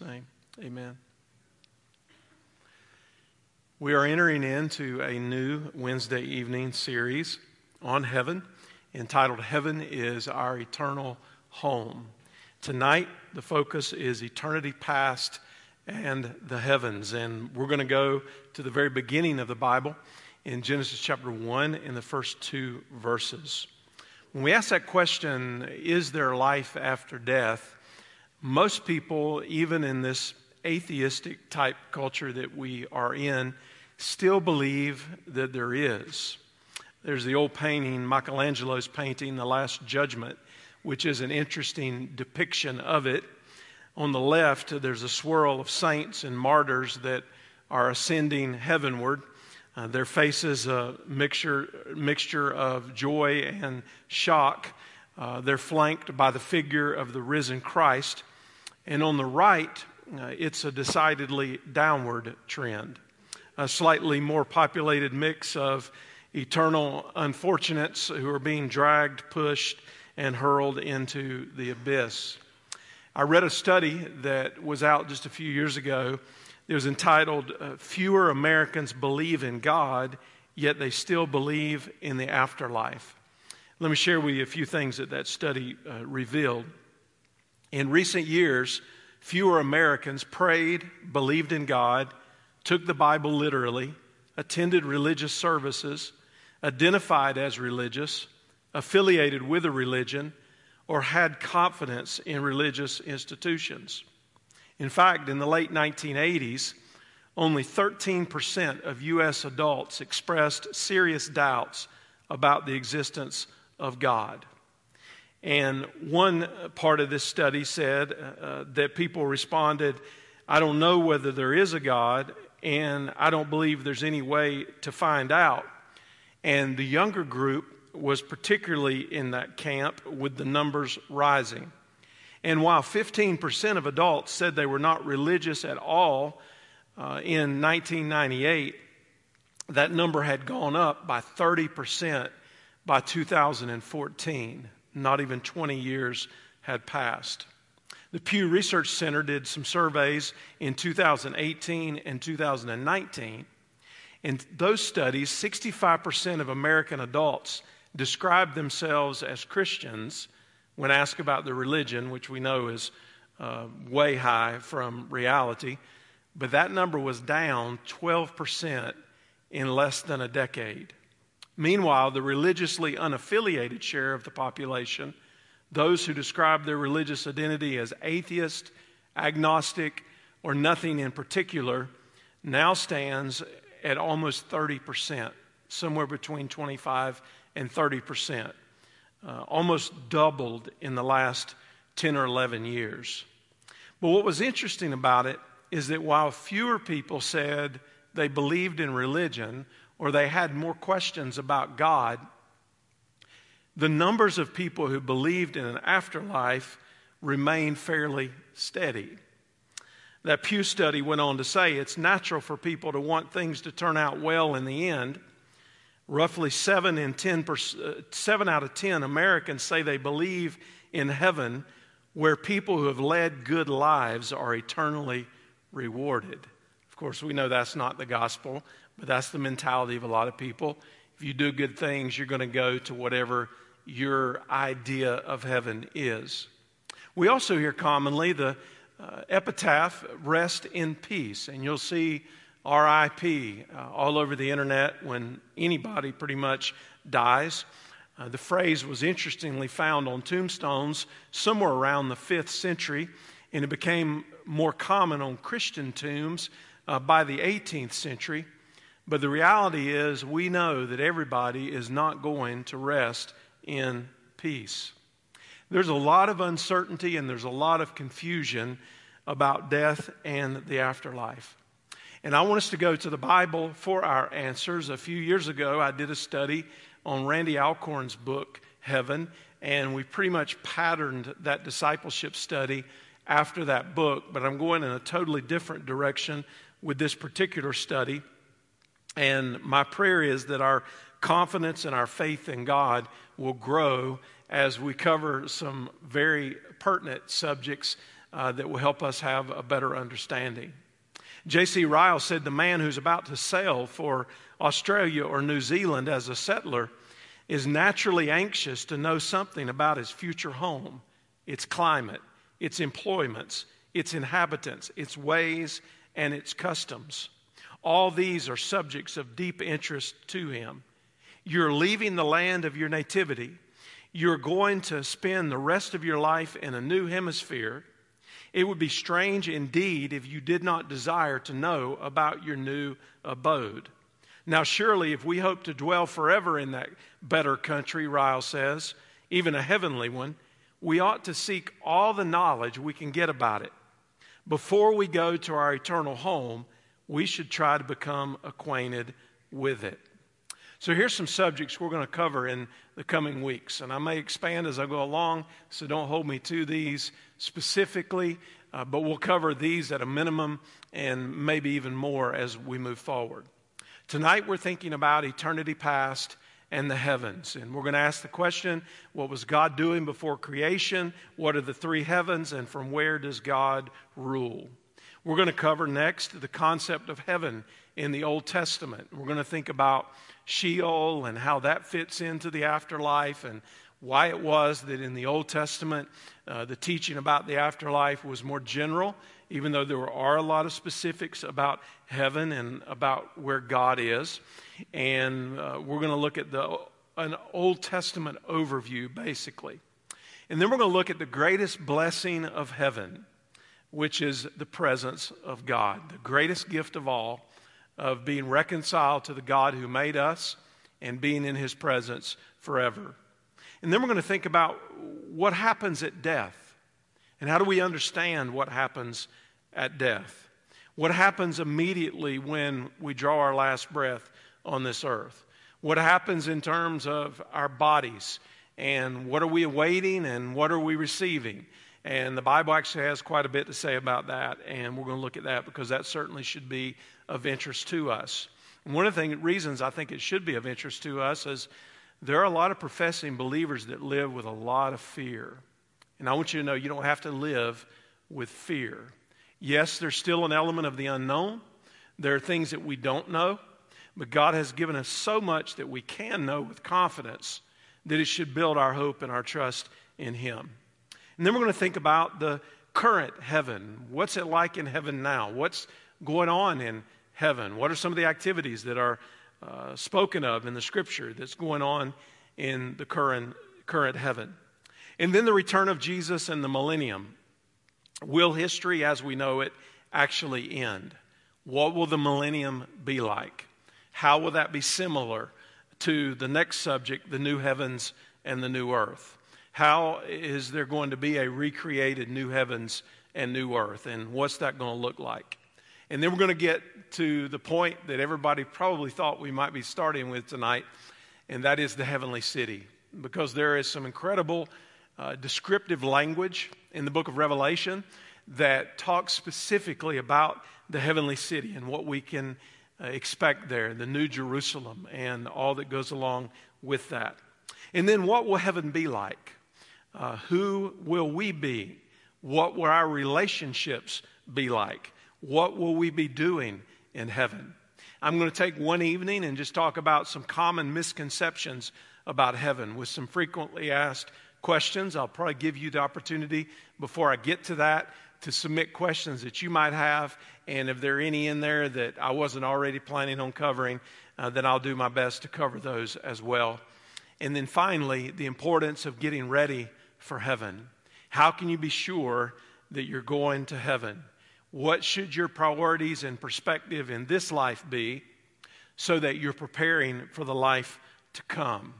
name, amen. We are entering into a new Wednesday evening series on heaven entitled Heaven is Our Eternal Home. Tonight, the focus is eternity past and the heavens. And we're going to go to the very beginning of the Bible in Genesis chapter 1 in the first two verses. When we ask that question, is there life after death? Most people, even in this atheistic type culture that we are in, still believe that there is. There's the old painting, Michelangelo's painting, The Last Judgment, which is an interesting depiction of it. On the left, there's a swirl of saints and martyrs that are ascending heavenward. Uh, their faces a mixture, mixture of joy and shock. Uh, they're flanked by the figure of the risen Christ. And on the right, uh, it's a decidedly downward trend. A slightly more populated mix of eternal unfortunates who are being dragged, pushed, and hurled into the abyss. I read a study that was out just a few years ago. It was entitled uh, Fewer Americans Believe in God, Yet They Still Believe in the Afterlife. Let me share with you a few things that that study uh, revealed. In recent years, fewer Americans prayed, believed in God, took the Bible literally, attended religious services, identified as religious, affiliated with a religion, or had confidence in religious institutions. In fact, in the late 1980s, only 13% of U.S. adults expressed serious doubts about the existence of God. And one part of this study said uh, that people responded, I don't know whether there is a God, and I don't believe there's any way to find out. And the younger group was particularly in that camp with the numbers rising. And while 15% of adults said they were not religious at all uh, in 1998, that number had gone up by 30% by 2014 not even 20 years had passed. The Pew Research Center did some surveys in 2018 and 2019. In those studies, 65% of American adults described themselves as Christians when asked about their religion, which we know is uh, way high from reality. But that number was down 12% in less than a decade. Meanwhile, the religiously unaffiliated share of the population, those who describe their religious identity as atheist, agnostic, or nothing in particular, now stands at almost 30%, somewhere between 25 and 30%, uh, almost doubled in the last 10 or 11 years. But what was interesting about it is that while fewer people said they believed in religion, or they had more questions about God, the numbers of people who believed in an afterlife remained fairly steady. That Pew study went on to say it's natural for people to want things to turn out well in the end. Roughly 7, in 10 uh, 7 out of 10 Americans say they believe in heaven where people who have led good lives are eternally rewarded. Of course, we know that's not the gospel. But that's the mentality of a lot of people. If you do good things, you're going to go to whatever your idea of heaven is. We also hear commonly the uh, epitaph, rest in peace. And you'll see RIP uh, all over the internet when anybody pretty much dies. Uh, the phrase was interestingly found on tombstones somewhere around the 5th century, and it became more common on Christian tombs uh, by the 18th century. But the reality is, we know that everybody is not going to rest in peace. There's a lot of uncertainty and there's a lot of confusion about death and the afterlife. And I want us to go to the Bible for our answers. A few years ago, I did a study on Randy Alcorn's book, Heaven, and we pretty much patterned that discipleship study after that book, but I'm going in a totally different direction with this particular study. And my prayer is that our confidence and our faith in God will grow as we cover some very pertinent subjects uh, that will help us have a better understanding. J.C. Ryle said the man who's about to sail for Australia or New Zealand as a settler is naturally anxious to know something about his future home, its climate, its employments, its inhabitants, its ways, and its customs. All these are subjects of deep interest to him. You're leaving the land of your nativity. You're going to spend the rest of your life in a new hemisphere it would be strange indeed if you did not desire to know about your new abode. Now, surely, if we hope to dwell forever in that better country, Ryle says, even a heavenly one, we ought to seek all the knowledge we can get about it. Before we go to our eternal home, we should try to become acquainted with it. So, here's some subjects we're going to cover in the coming weeks. And I may expand as I go along, so don't hold me to these specifically, uh, but we'll cover these at a minimum and maybe even more as we move forward. Tonight, we're thinking about eternity past and the heavens. And we're going to ask the question what was God doing before creation? What are the three heavens? And from where does God rule? We're going to cover next the concept of heaven in the Old Testament. We're going to think about Sheol and how that fits into the afterlife and why it was that in the Old Testament uh, the teaching about the afterlife was more general, even though there are a lot of specifics about heaven and about where God is. And uh, we're going to look at the, an Old Testament overview, basically. And then we're going to look at the greatest blessing of heaven, which is the presence of God, the greatest gift of all of being reconciled to the God who made us and being in his presence forever. And then we're going to think about what happens at death and how do we understand what happens at death. What happens immediately when we draw our last breath on this earth? What happens in terms of our bodies? And what are we awaiting and what are we receiving? And the Bible actually has quite a bit to say about that, and we're going to look at that because that certainly should be of interest to us. And one of the thing, reasons I think it should be of interest to us is there are a lot of professing believers that live with a lot of fear. And I want you to know you don't have to live with fear. Yes, there's still an element of the unknown. There are things that we don't know, but God has given us so much that we can know with confidence that it should build our hope and our trust in Him. And then we're going to think about the current heaven. What's it like in heaven now? What's going on in heaven? What are some of the activities that are uh, spoken of in the scripture that's going on in the current, current heaven? And then the return of Jesus and the millennium. Will history as we know it actually end? What will the millennium be like? How will that be similar to the next subject, the new heavens and the new earth? How is there going to be a recreated new heavens and new earth? And what's that going to look like? And then we're going to get to the point that everybody probably thought we might be starting with tonight, and that is the heavenly city. Because there is some incredible uh, descriptive language in the book of Revelation that talks specifically about the heavenly city and what we can uh, expect there, the New Jerusalem, and all that goes along with that. And then what will heaven be like? Uh, who will we be? What will our relationships be like? What will we be doing in heaven? I'm going to take one evening and just talk about some common misconceptions about heaven with some frequently asked questions. I'll probably give you the opportunity before I get to that to submit questions that you might have. And if there are any in there that I wasn't already planning on covering, uh, then I'll do my best to cover those as well. And then finally, the importance of getting ready for heaven. How can you be sure that you're going to heaven? What should your priorities and perspective in this life be so that you're preparing for the life to come?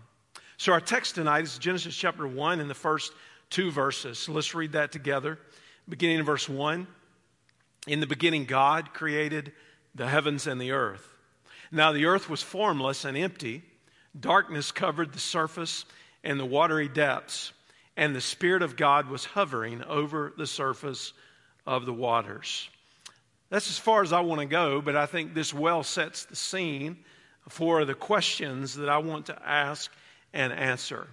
So, our text tonight is Genesis chapter 1 in the first two verses. So let's read that together. Beginning in verse 1 In the beginning, God created the heavens and the earth. Now, the earth was formless and empty, darkness covered the surface and the watery depths and the Spirit of God was hovering over the surface of the waters. That's as far as I want to go, but I think this well sets the scene for the questions that I want to ask and answer.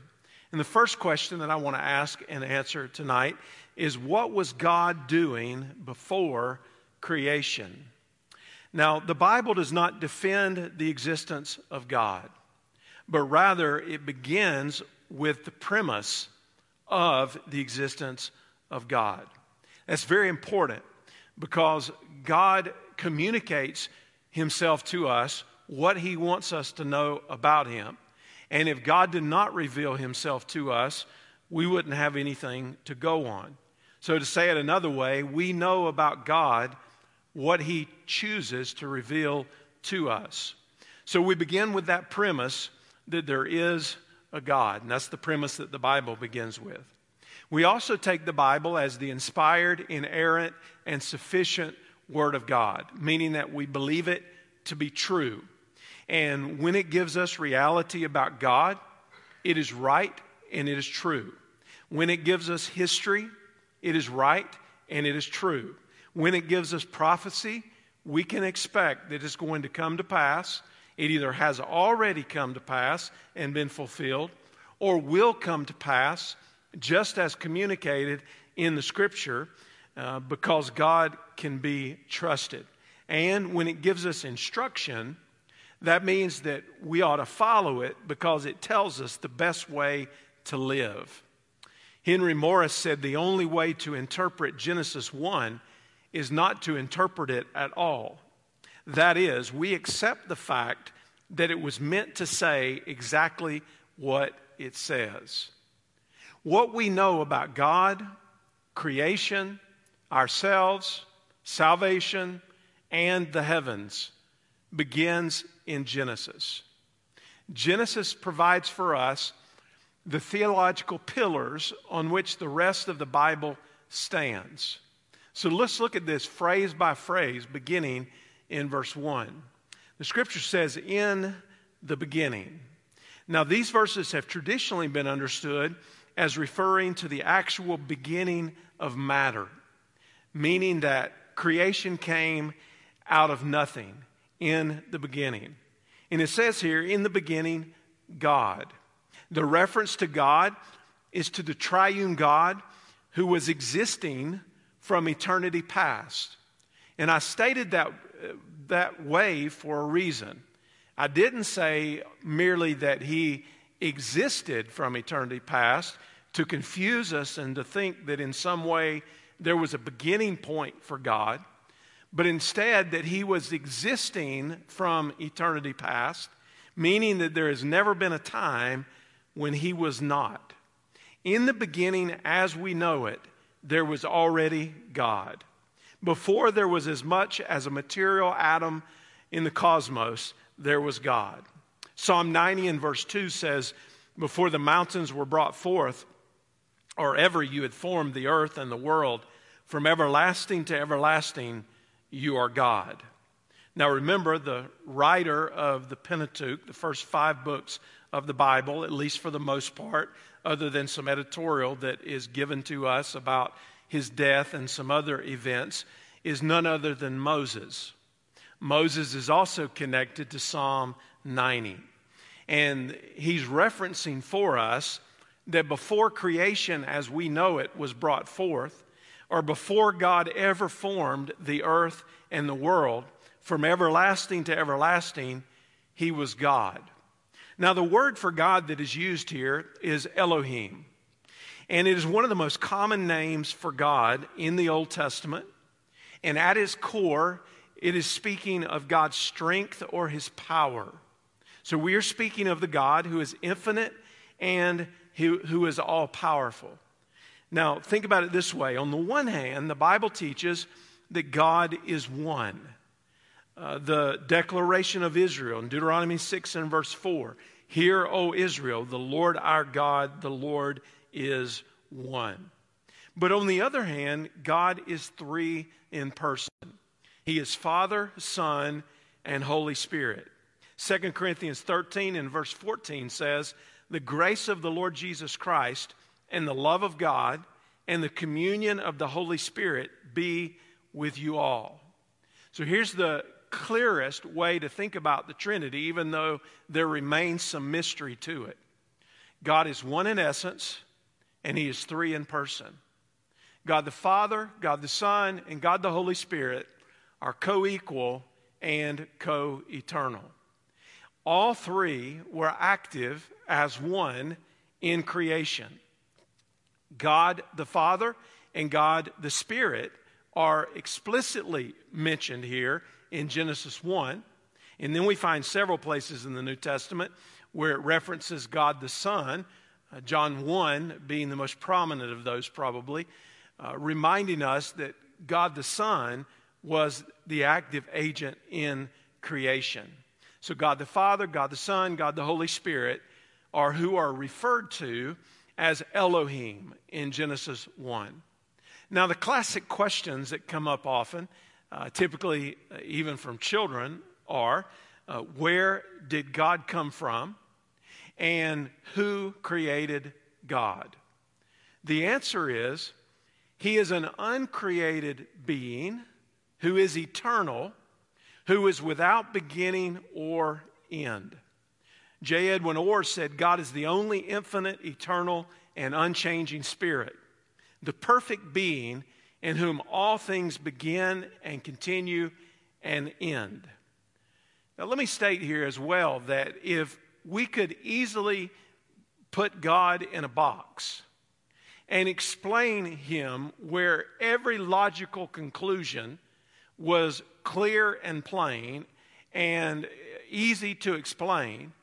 And the first question that I want to ask and answer tonight is what was God doing before creation? Now, the Bible does not defend the existence of God, but rather it begins with the premise of the existence of God. That's very important because God communicates himself to us, what he wants us to know about him. And if God did not reveal himself to us, we wouldn't have anything to go on. So, to say it another way, we know about God what he chooses to reveal to us. So, we begin with that premise that there is a God. And that's the premise that the Bible begins with. We also take the Bible as the inspired, inerrant, and sufficient Word of God, meaning that we believe it to be true. And when it gives us reality about God, it is right and it is true. When it gives us history, it is right and it is true. When it gives us prophecy, we can expect that it's going to come to pass. It either has already come to pass and been fulfilled, or will come to pass just as communicated in the scripture uh, because God can be trusted. And when it gives us instruction, that means that we ought to follow it because it tells us the best way to live. Henry Morris said the only way to interpret Genesis 1 is not to interpret it at all. That is, we accept the fact that it was meant to say exactly what it says. What we know about God, creation, ourselves, salvation, and the heavens begins in Genesis. Genesis provides for us the theological pillars on which the rest of the Bible stands. So let's look at this phrase by phrase, beginning in verse 1. The scripture says, In the beginning. Now, these verses have traditionally been understood as referring to the actual beginning of matter, meaning that creation came out of nothing in the beginning. And it says here, in the beginning, God. The reference to God is to the triune God who was existing from eternity past. And I stated that, that way for a reason. I didn't say merely that he existed from eternity past to confuse us and to think that in some way there was a beginning point for God but instead that he was existing from eternity past, meaning that there has never been a time when he was not. In the beginning, as we know it, there was already God. Before there was as much as a material atom in the cosmos, there was God. Psalm 90 and verse 2 says, Before the mountains were brought forth, or ever you had formed the earth and the world, from everlasting to everlasting, you are God. Now remember, the writer of the Pentateuch, the first five books of the Bible, at least for the most part, other than some editorial that is given to us about his death and some other events, is none other than Moses. Moses is also connected to Psalm 90. And he's referencing for us that before creation as we know it was brought forth, or before God ever formed the earth and the world, from everlasting to everlasting, He was God. Now, the word for God that is used here is Elohim. And it is one of the most common names for God in the Old Testament. And at its core, it is speaking of God's strength or his power. So we are speaking of the God who is infinite and who, who is all powerful. Now, think about it this way. On the one hand, the Bible teaches that God is one. Uh, the declaration of Israel in Deuteronomy 6 and verse 4 Hear, O Israel, the Lord our God, the Lord is one. But on the other hand, God is three in person. He is Father, Son, and Holy Spirit. 2 Corinthians 13 and verse 14 says, The grace of the Lord Jesus Christ and the love of God and the communion of the Holy Spirit be with you all. So here's the clearest way to think about the Trinity, even though there remains some mystery to it. God is one in essence, and He is three in person. God the Father, God the Son, and God the Holy Spirit are co equal and co eternal. All three were active as one in creation. God the Father and God the Spirit are explicitly mentioned here in Genesis 1. And then we find several places in the New Testament where it references God the Son, uh, John 1 being the most prominent of those, probably, uh, reminding us that God the Son was the active agent in creation. So, God the Father, God the Son, God the Holy Spirit are who are referred to as Elohim in Genesis 1. Now, the classic questions that come up often, uh, typically uh, even from children, are uh, where did God come from? And who created God? The answer is He is an uncreated being who is eternal, who is without beginning or end. J. Edwin Orr said, God is the only infinite, eternal, and unchanging spirit, the perfect being in whom all things begin and continue and end. Now, let me state here as well that if we could easily put God in a box and explain Him where every logical conclusion was clear and plain and easy to explain,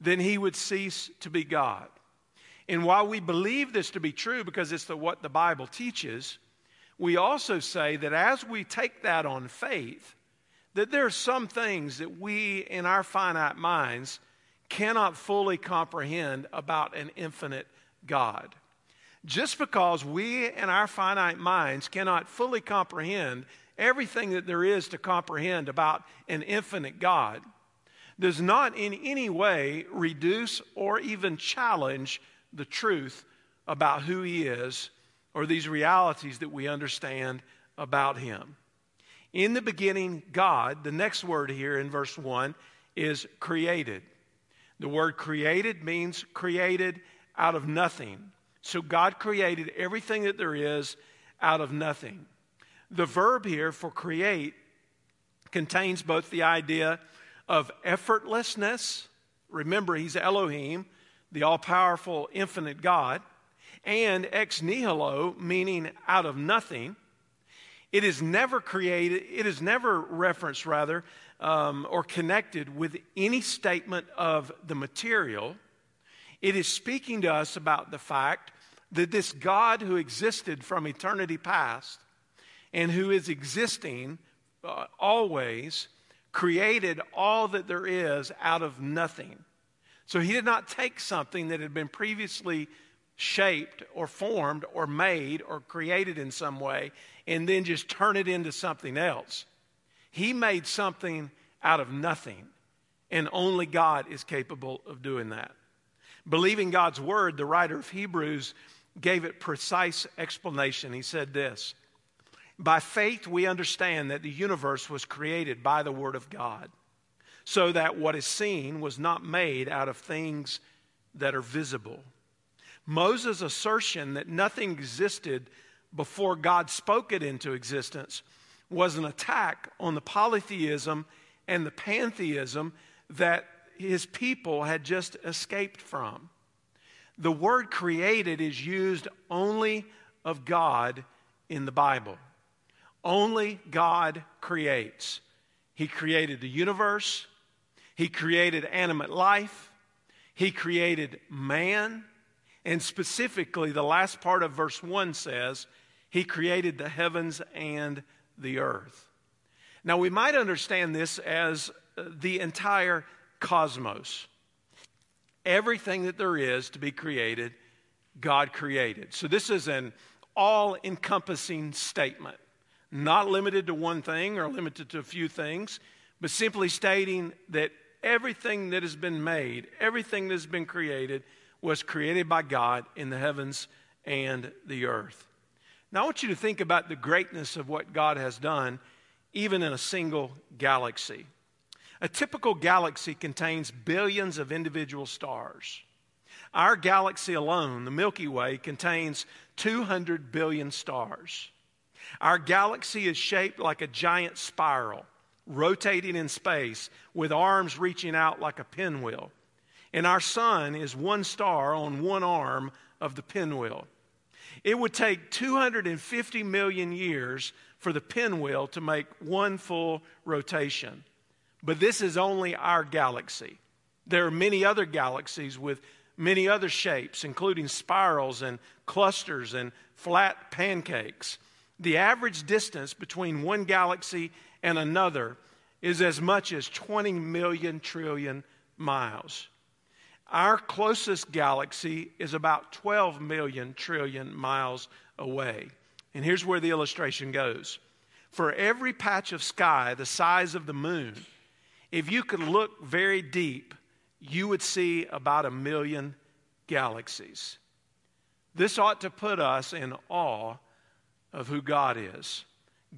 then He would cease to be God. And while we believe this to be true because it's the, what the Bible teaches, we also say that as we take that on faith, that there are some things that we in our finite minds cannot fully comprehend about an infinite God. Just because we in our finite minds cannot fully comprehend everything that there is to comprehend about an infinite God does not in any way reduce or even challenge the truth about who He is or these realities that we understand about Him. In the beginning, God, the next word here in verse 1 is created. The word created means created out of nothing. So God created everything that there is out of nothing. The verb here for create contains both the idea of effortlessness. Remember, he's Elohim, the all powerful, infinite God, and ex nihilo, meaning out of nothing. It is never created, it is never referenced, rather, um, or connected with any statement of the material. It is speaking to us about the fact that this God who existed from eternity past and who is existing uh, always created all that there is out of nothing. So he did not take something that had been previously shaped or formed or made or created in some way and then just turn it into something else. He made something out of nothing, and only God is capable of doing that. Believing God's word, the writer of Hebrews gave it precise explanation. He said this By faith, we understand that the universe was created by the word of God, so that what is seen was not made out of things that are visible. Moses' assertion that nothing existed before God spoke it into existence was an attack on the polytheism and the pantheism that his people had just escaped from. The word created is used only of God in the Bible. Only God creates. He created the universe, He created animate life, He created man, and specifically, the last part of verse 1 says, He created the heavens and the earth. Now, we might understand this as uh, the entire cosmos. Everything that there is to be created, God created. So, this is an all encompassing statement, not limited to one thing or limited to a few things, but simply stating that everything that has been made, everything that has been created, was created by God in the heavens and the earth. Now, I want you to think about the greatness of what God has done, even in a single galaxy. A typical galaxy contains billions of individual stars. Our galaxy alone, the Milky Way, contains 200 billion stars. Our galaxy is shaped like a giant spiral, rotating in space with arms reaching out like a pinwheel. And our sun is one star on one arm of the pinwheel. It would take 250 million years for the pinwheel to make one full rotation. But this is only our galaxy. There are many other galaxies with many other shapes, including spirals and clusters and flat pancakes. The average distance between one galaxy and another is as much as 20 million trillion miles. Our closest galaxy is about 12 million trillion miles away. And here's where the illustration goes. For every patch of sky the size of the moon, if you could look very deep, you would see about a million galaxies. This ought to put us in awe of who God is.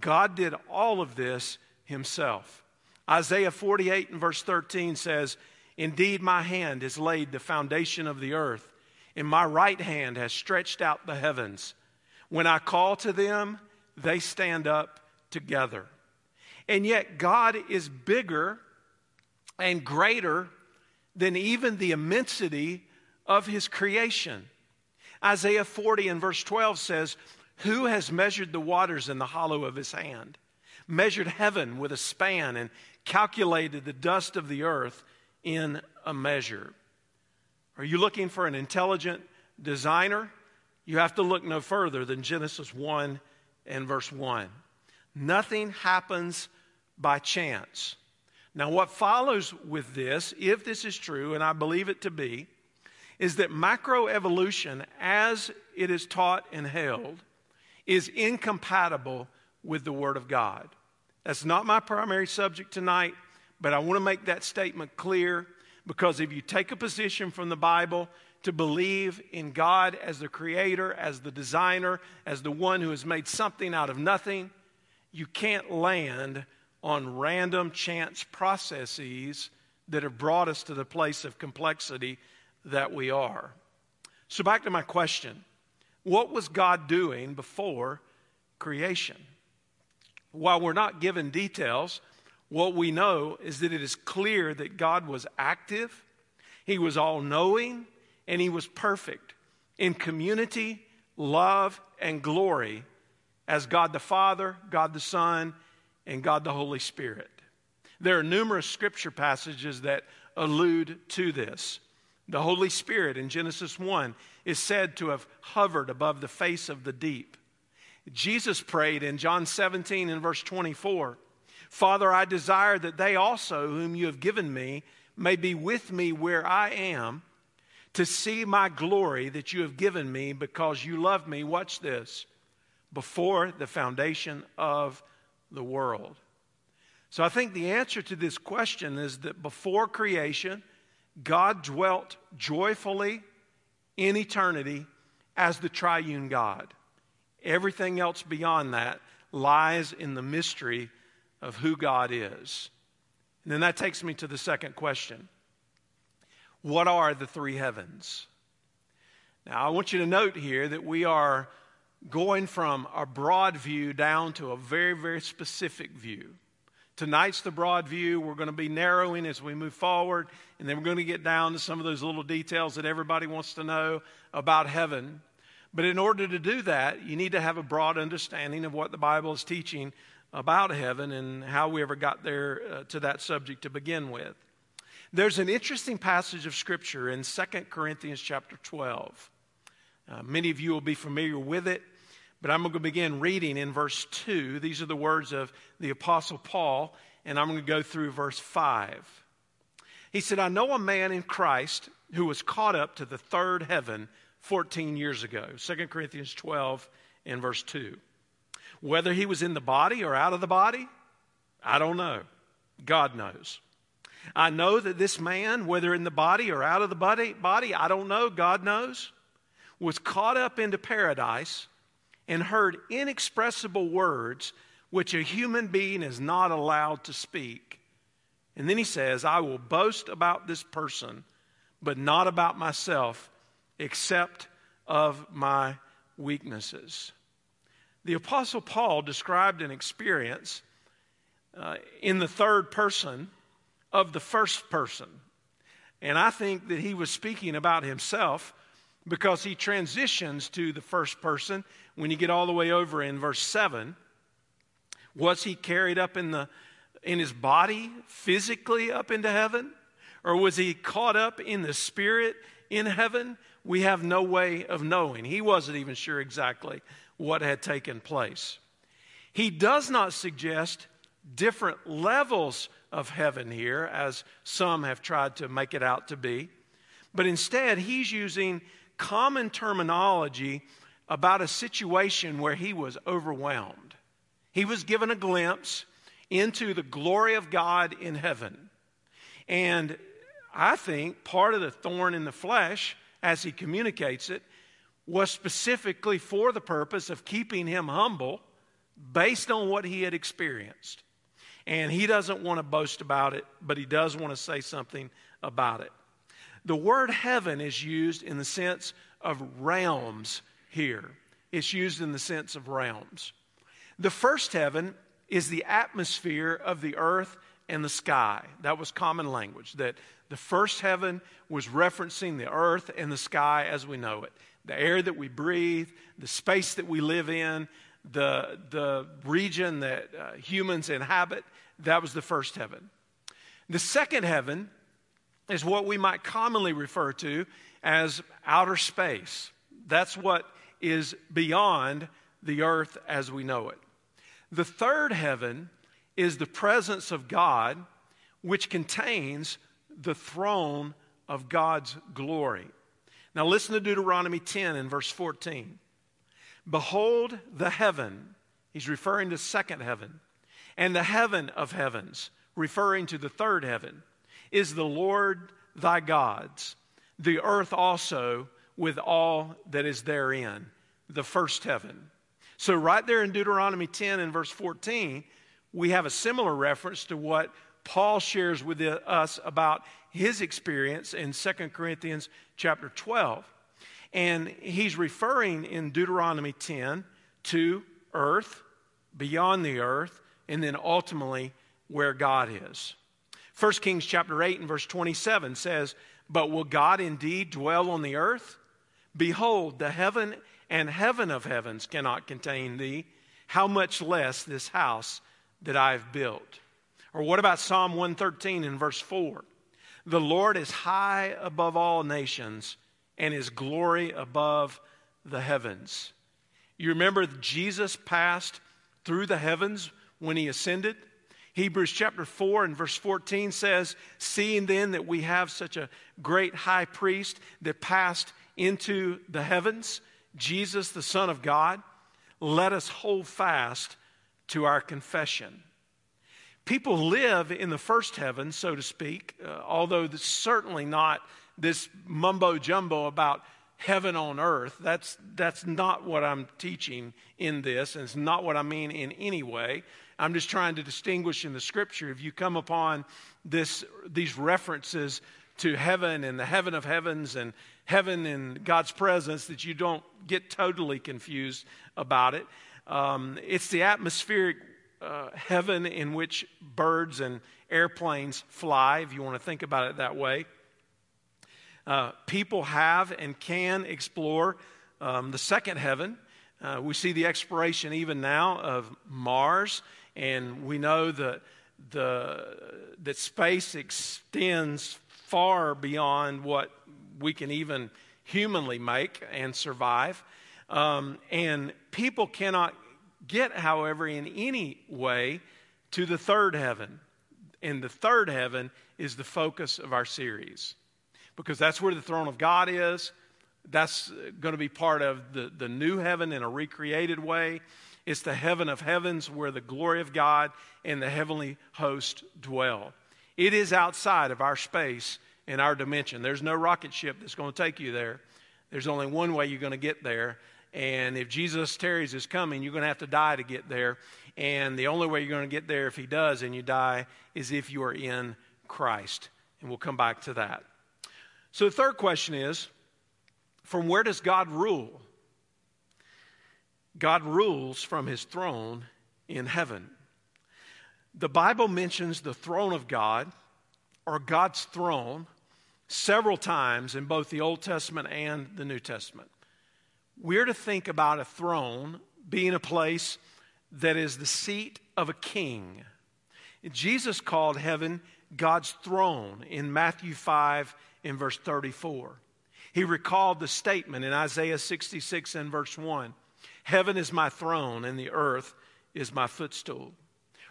God did all of this himself. Isaiah 48 and verse 13 says, Indeed, my hand has laid the foundation of the earth, and my right hand has stretched out the heavens. When I call to them, they stand up together. And yet, God is bigger and greater than even the immensity of his creation. Isaiah 40 and verse 12 says, Who has measured the waters in the hollow of his hand, measured heaven with a span, and calculated the dust of the earth in a measure? Are you looking for an intelligent designer? You have to look no further than Genesis 1 and verse 1. Nothing happens by chance. Now, what follows with this, if this is true, and I believe it to be, is that macroevolution, as it is taught and held, is incompatible with the Word of God. That's not my primary subject tonight, but I want to make that statement clear because if you take a position from the Bible to believe in God as the creator, as the designer, as the one who has made something out of nothing, you can't land on random chance processes that have brought us to the place of complexity that we are. So, back to my question what was God doing before creation? While we're not given details, what we know is that it is clear that God was active, He was all knowing, and He was perfect in community, love, and glory as God the Father, God the Son, and God the Holy Spirit. There are numerous scripture passages that allude to this. The Holy Spirit in Genesis 1 is said to have hovered above the face of the deep. Jesus prayed in John 17 and verse 24 Father, I desire that they also, whom you have given me, may be with me where I am, to see my glory that you have given me because you love me. Watch this before the foundation of the world. So I think the answer to this question is that before creation, God dwelt joyfully in eternity as the triune God. Everything else beyond that lies in the mystery of who God is. And then that takes me to the second question What are the three heavens? Now, I want you to note here that we are going from a broad view down to a very, very specific view. Tonight's the broad view. We're going to be narrowing as we move forward, and then we're going to get down to some of those little details that everybody wants to know about heaven. But in order to do that, you need to have a broad understanding of what the Bible is teaching about heaven and how we ever got there uh, to that subject to begin with. There's an interesting passage of scripture in 2 Corinthians chapter 12. Uh, many of you will be familiar with it. But I'm going to begin reading in verse 2. These are the words of the Apostle Paul, and I'm going to go through verse 5. He said, I know a man in Christ who was caught up to the third heaven 14 years ago. 2 Corinthians 12 and verse 2. Whether he was in the body or out of the body, I don't know. God knows. I know that this man, whether in the body or out of the body, body I don't know, God knows, was caught up into paradise and heard inexpressible words which a human being is not allowed to speak. And then he says, I will boast about this person, but not about myself except of my weaknesses. The Apostle Paul described an experience uh, in the third person of the first person. And I think that he was speaking about himself because he transitions to the first person when you get all the way over in verse 7. Was he carried up in, the, in his body, physically up into heaven? Or was he caught up in the spirit in heaven? We have no way of knowing. He wasn't even sure exactly what had taken place. He does not suggest different levels of heaven here, as some have tried to make it out to be, but instead he's using common terminology about a situation where he was overwhelmed. He was given a glimpse into the glory of God in heaven. And I think part of the thorn in the flesh, as he communicates it, was specifically for the purpose of keeping him humble based on what he had experienced. And he doesn't want to boast about it, but he does want to say something about it. The word heaven is used in the sense of realms here. It's used in the sense of realms. The first heaven is the atmosphere of the earth and the sky. That was common language, that the first heaven was referencing the earth and the sky as we know it the air that we breathe, the space that we live in, the, the region that uh, humans inhabit. That was the first heaven. The second heaven is what we might commonly refer to as outer space. That's what is beyond the earth as we know it. The third heaven is the presence of God, which contains the throne of God's glory. Now, listen to Deuteronomy 10 and verse 14. Behold the heaven, he's referring to second heaven, and the heaven of heavens, referring to the third heaven, is the Lord thy God's, the earth also with all that is therein, the first heaven. So, right there in Deuteronomy 10 and verse 14, we have a similar reference to what Paul shares with us about his experience in 2 Corinthians chapter 12. And he's referring in Deuteronomy 10 to earth, beyond the earth, and then ultimately where God is. 1 Kings chapter 8 and verse 27 says, But will God indeed dwell on the earth? Behold, the heaven and heaven of heavens cannot contain thee. How much less this house that I've built? Or what about Psalm 113 and verse 4? The Lord is high above all nations, and his glory above the heavens. You remember Jesus passed through the heavens when he ascended? Hebrews chapter 4 and verse 14 says, Seeing then that we have such a great high priest that passed into the heavens, Jesus, the Son of God, let us hold fast to our confession. People live in the first heaven, so to speak, uh, although certainly not this mumbo jumbo about heaven on earth. That's, that's not what I'm teaching in this, and it's not what I mean in any way. I'm just trying to distinguish in the scripture. If you come upon this, these references to heaven and the heaven of heavens and heaven in God's presence, that you don't get totally confused about it. Um, it's the atmospheric uh, heaven in which birds and airplanes fly, if you want to think about it that way. Uh, people have and can explore um, the second heaven. Uh, we see the exploration even now of Mars, and we know that, the, that space extends far beyond what we can even humanly make and survive. Um, and people cannot get, however, in any way to the third heaven. And the third heaven is the focus of our series because that's where the throne of God is. That's going to be part of the, the new heaven in a recreated way. It's the heaven of heavens where the glory of God and the heavenly host dwell. It is outside of our space and our dimension. There's no rocket ship that's going to take you there. There's only one way you're going to get there, and if Jesus tarries his coming, you're going to have to die to get there. And the only way you're going to get there if he does and you die is if you are in Christ. And we'll come back to that. So the third question is From where does God rule? God rules from his throne in heaven. The Bible mentions the throne of God or God's throne several times in both the Old Testament and the New Testament. We're to think about a throne being a place that is the seat of a king. Jesus called heaven God's throne in Matthew 5 in verse 34. He recalled the statement in Isaiah 66 and verse 1 Heaven is my throne, and the earth is my footstool.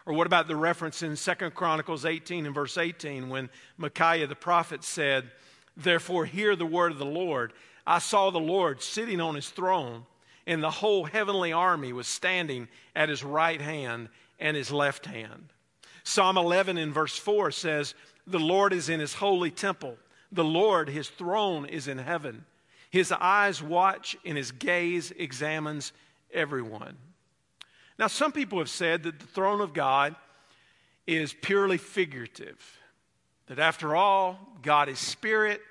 Or what about the reference in 2 Chronicles 18 and verse 18 when Micaiah the prophet said, Therefore, hear the word of the Lord. I saw the Lord sitting on his throne, and the whole heavenly army was standing at his right hand and his left hand. Psalm 11 in verse 4 says, The Lord is in his holy temple. The Lord, his throne is in heaven. His eyes watch and his gaze examines everyone. Now, some people have said that the throne of God is purely figurative, that after all, God is spirit.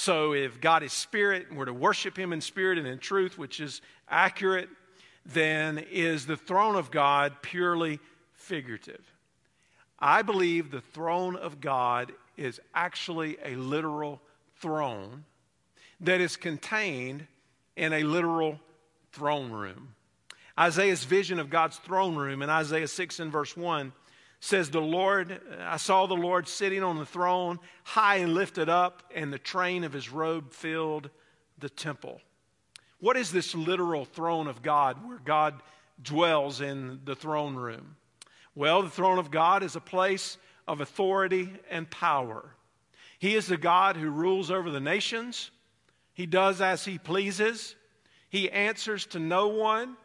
So, if God is spirit and we're to worship him in spirit and in truth, which is accurate, then is the throne of God purely figurative? I believe the throne of God is actually a literal throne that is contained in a literal throne room. Isaiah's vision of God's throne room in Isaiah 6 and verse 1 says, The Lord, I saw the Lord sitting on the throne, high and lifted up, and the train of his robe filled the temple. What is this literal throne of God where God dwells in the throne room? Well, the throne of God is a place of authority and power. He is the God who rules over the nations. He does as he pleases. He answers to no one.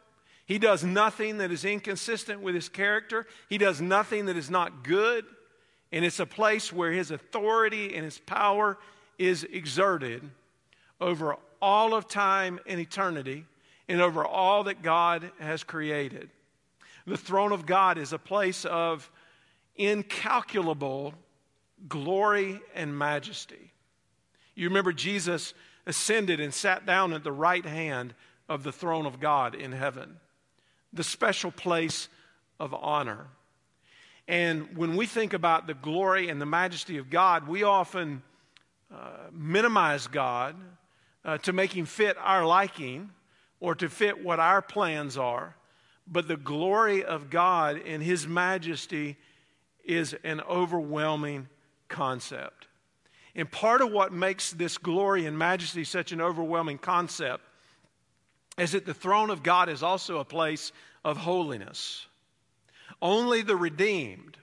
He does nothing that is inconsistent with his character. He does nothing that is not good. And it's a place where his authority and his power is exerted over all of time and eternity and over all that God has created. The throne of God is a place of incalculable glory and majesty. You remember Jesus ascended and sat down at the right hand of the throne of God in heaven the special place of honor. And when we think about the glory and the majesty of God, we often uh, minimize God uh, to make him fit our liking or to fit what our plans are. But the glory of God and his majesty is an overwhelming concept. And part of what makes this glory and majesty such an overwhelming concept is that the throne of God is also a place of holiness. Only the redeemed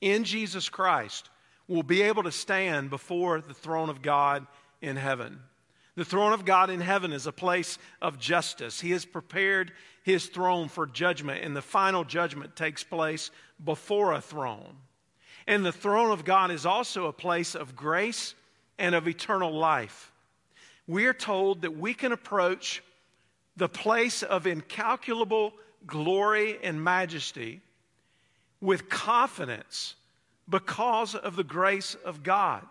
in Jesus Christ will be able to stand before the throne of God in heaven. The throne of God in heaven is a place of justice. He has prepared his throne for judgment, and the final judgment takes place before a throne. And the throne of God is also a place of grace and of eternal life. We are told that we can approach the place of incalculable glory and majesty with confidence because of the grace of God.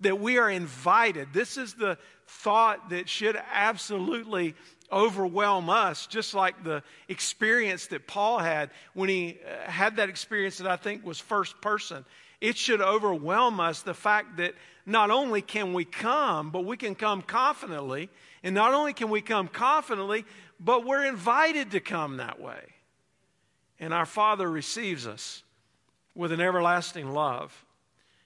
That we are invited. This is the thought that should absolutely overwhelm us, just like the experience that Paul had when he uh, had that experience that I think was first person. It should overwhelm us the fact that not only can we come, but we can come confidently. And not only can we come confidently, but we're invited to come that way. And our Father receives us with an everlasting love.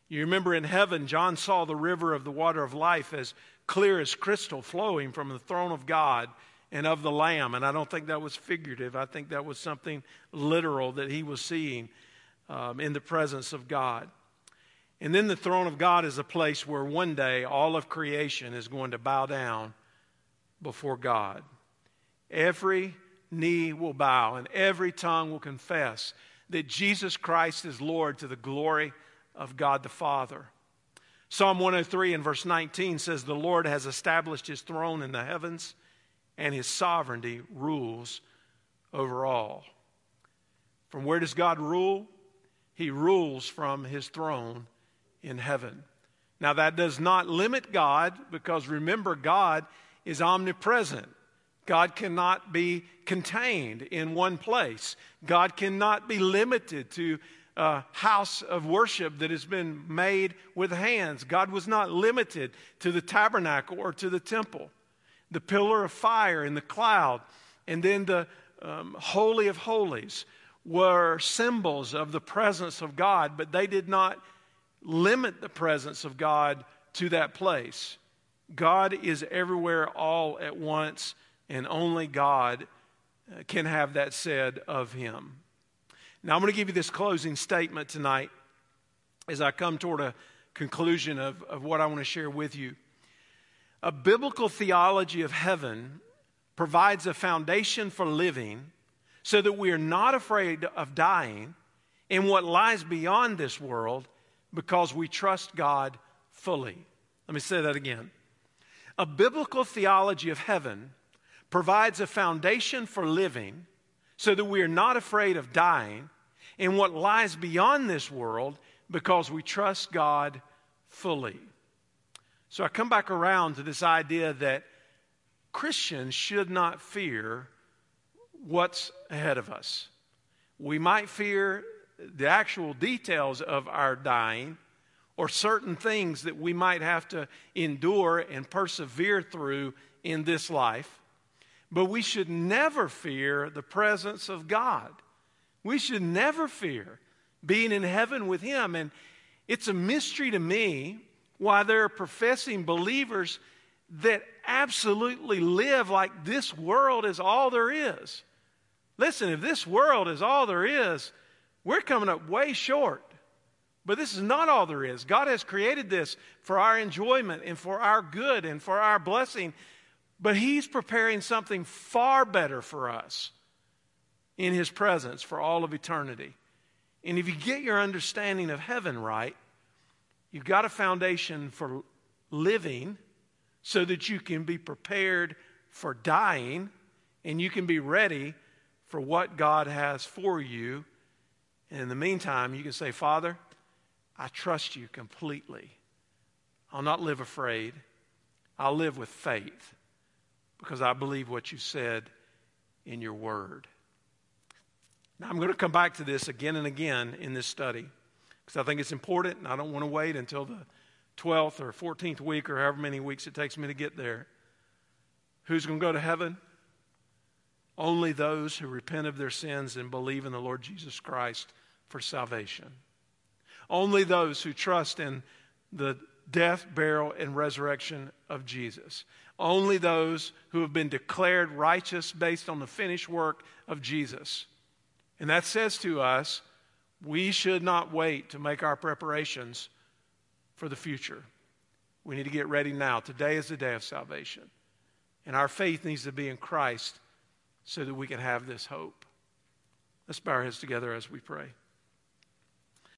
You remember in heaven, John saw the river of the water of life as clear as crystal flowing from the throne of God and of the Lamb. And I don't think that was figurative, I think that was something literal that he was seeing um, in the presence of God. And then the throne of God is a place where one day all of creation is going to bow down before God. Every knee will bow and every tongue will confess that Jesus Christ is Lord to the glory of God the Father. Psalm 103 and verse 19 says, The Lord has established his throne in the heavens, and his sovereignty rules over all. From where does God rule? He rules from his throne in heaven. Now, that does not limit God, because remember, God is omnipresent. God cannot be contained in one place. God cannot be limited to a house of worship that has been made with hands. God was not limited to the tabernacle or to the temple. The pillar of fire and the cloud, and then the um, Holy of Holies were symbols of the presence of God, but they did not limit the presence of God to that place. God is everywhere all at once, and only God uh, can have that said of him. Now, I'm going to give you this closing statement tonight as I come toward a conclusion of, of what I want to share with you. A biblical theology of heaven provides a foundation for living so that we are not afraid of dying in what lies beyond this world because we trust God fully. Let me say that again. A biblical theology of heaven provides a foundation for living so that we are not afraid of dying in what lies beyond this world because we trust God fully. So I come back around to this idea that Christians should not fear what's ahead of us. We might fear the actual details of our dying or certain things that we might have to endure and persevere through in this life. But we should never fear the presence of God. We should never fear being in heaven with Him. And it's a mystery to me why there are professing believers that absolutely live like this world is all there is. Listen, if this world is all there is, we're coming up way short. But this is not all there is. God has created this for our enjoyment and for our good and for our blessing. But He's preparing something far better for us in His presence for all of eternity. And if you get your understanding of heaven right, you've got a foundation for living so that you can be prepared for dying and you can be ready for what God has for you. And in the meantime, you can say, Father, I trust you completely. I'll not live afraid. I'll live with faith because I believe what you said in your word. Now, I'm going to come back to this again and again in this study because I think it's important and I don't want to wait until the 12th or 14th week or however many weeks it takes me to get there. Who's going to go to heaven? Only those who repent of their sins and believe in the Lord Jesus Christ for salvation. Only those who trust in the death, burial, and resurrection of Jesus. Only those who have been declared righteous based on the finished work of Jesus. And that says to us, we should not wait to make our preparations for the future. We need to get ready now. Today is the day of salvation. And our faith needs to be in Christ so that we can have this hope. Let's bow our heads together as we pray.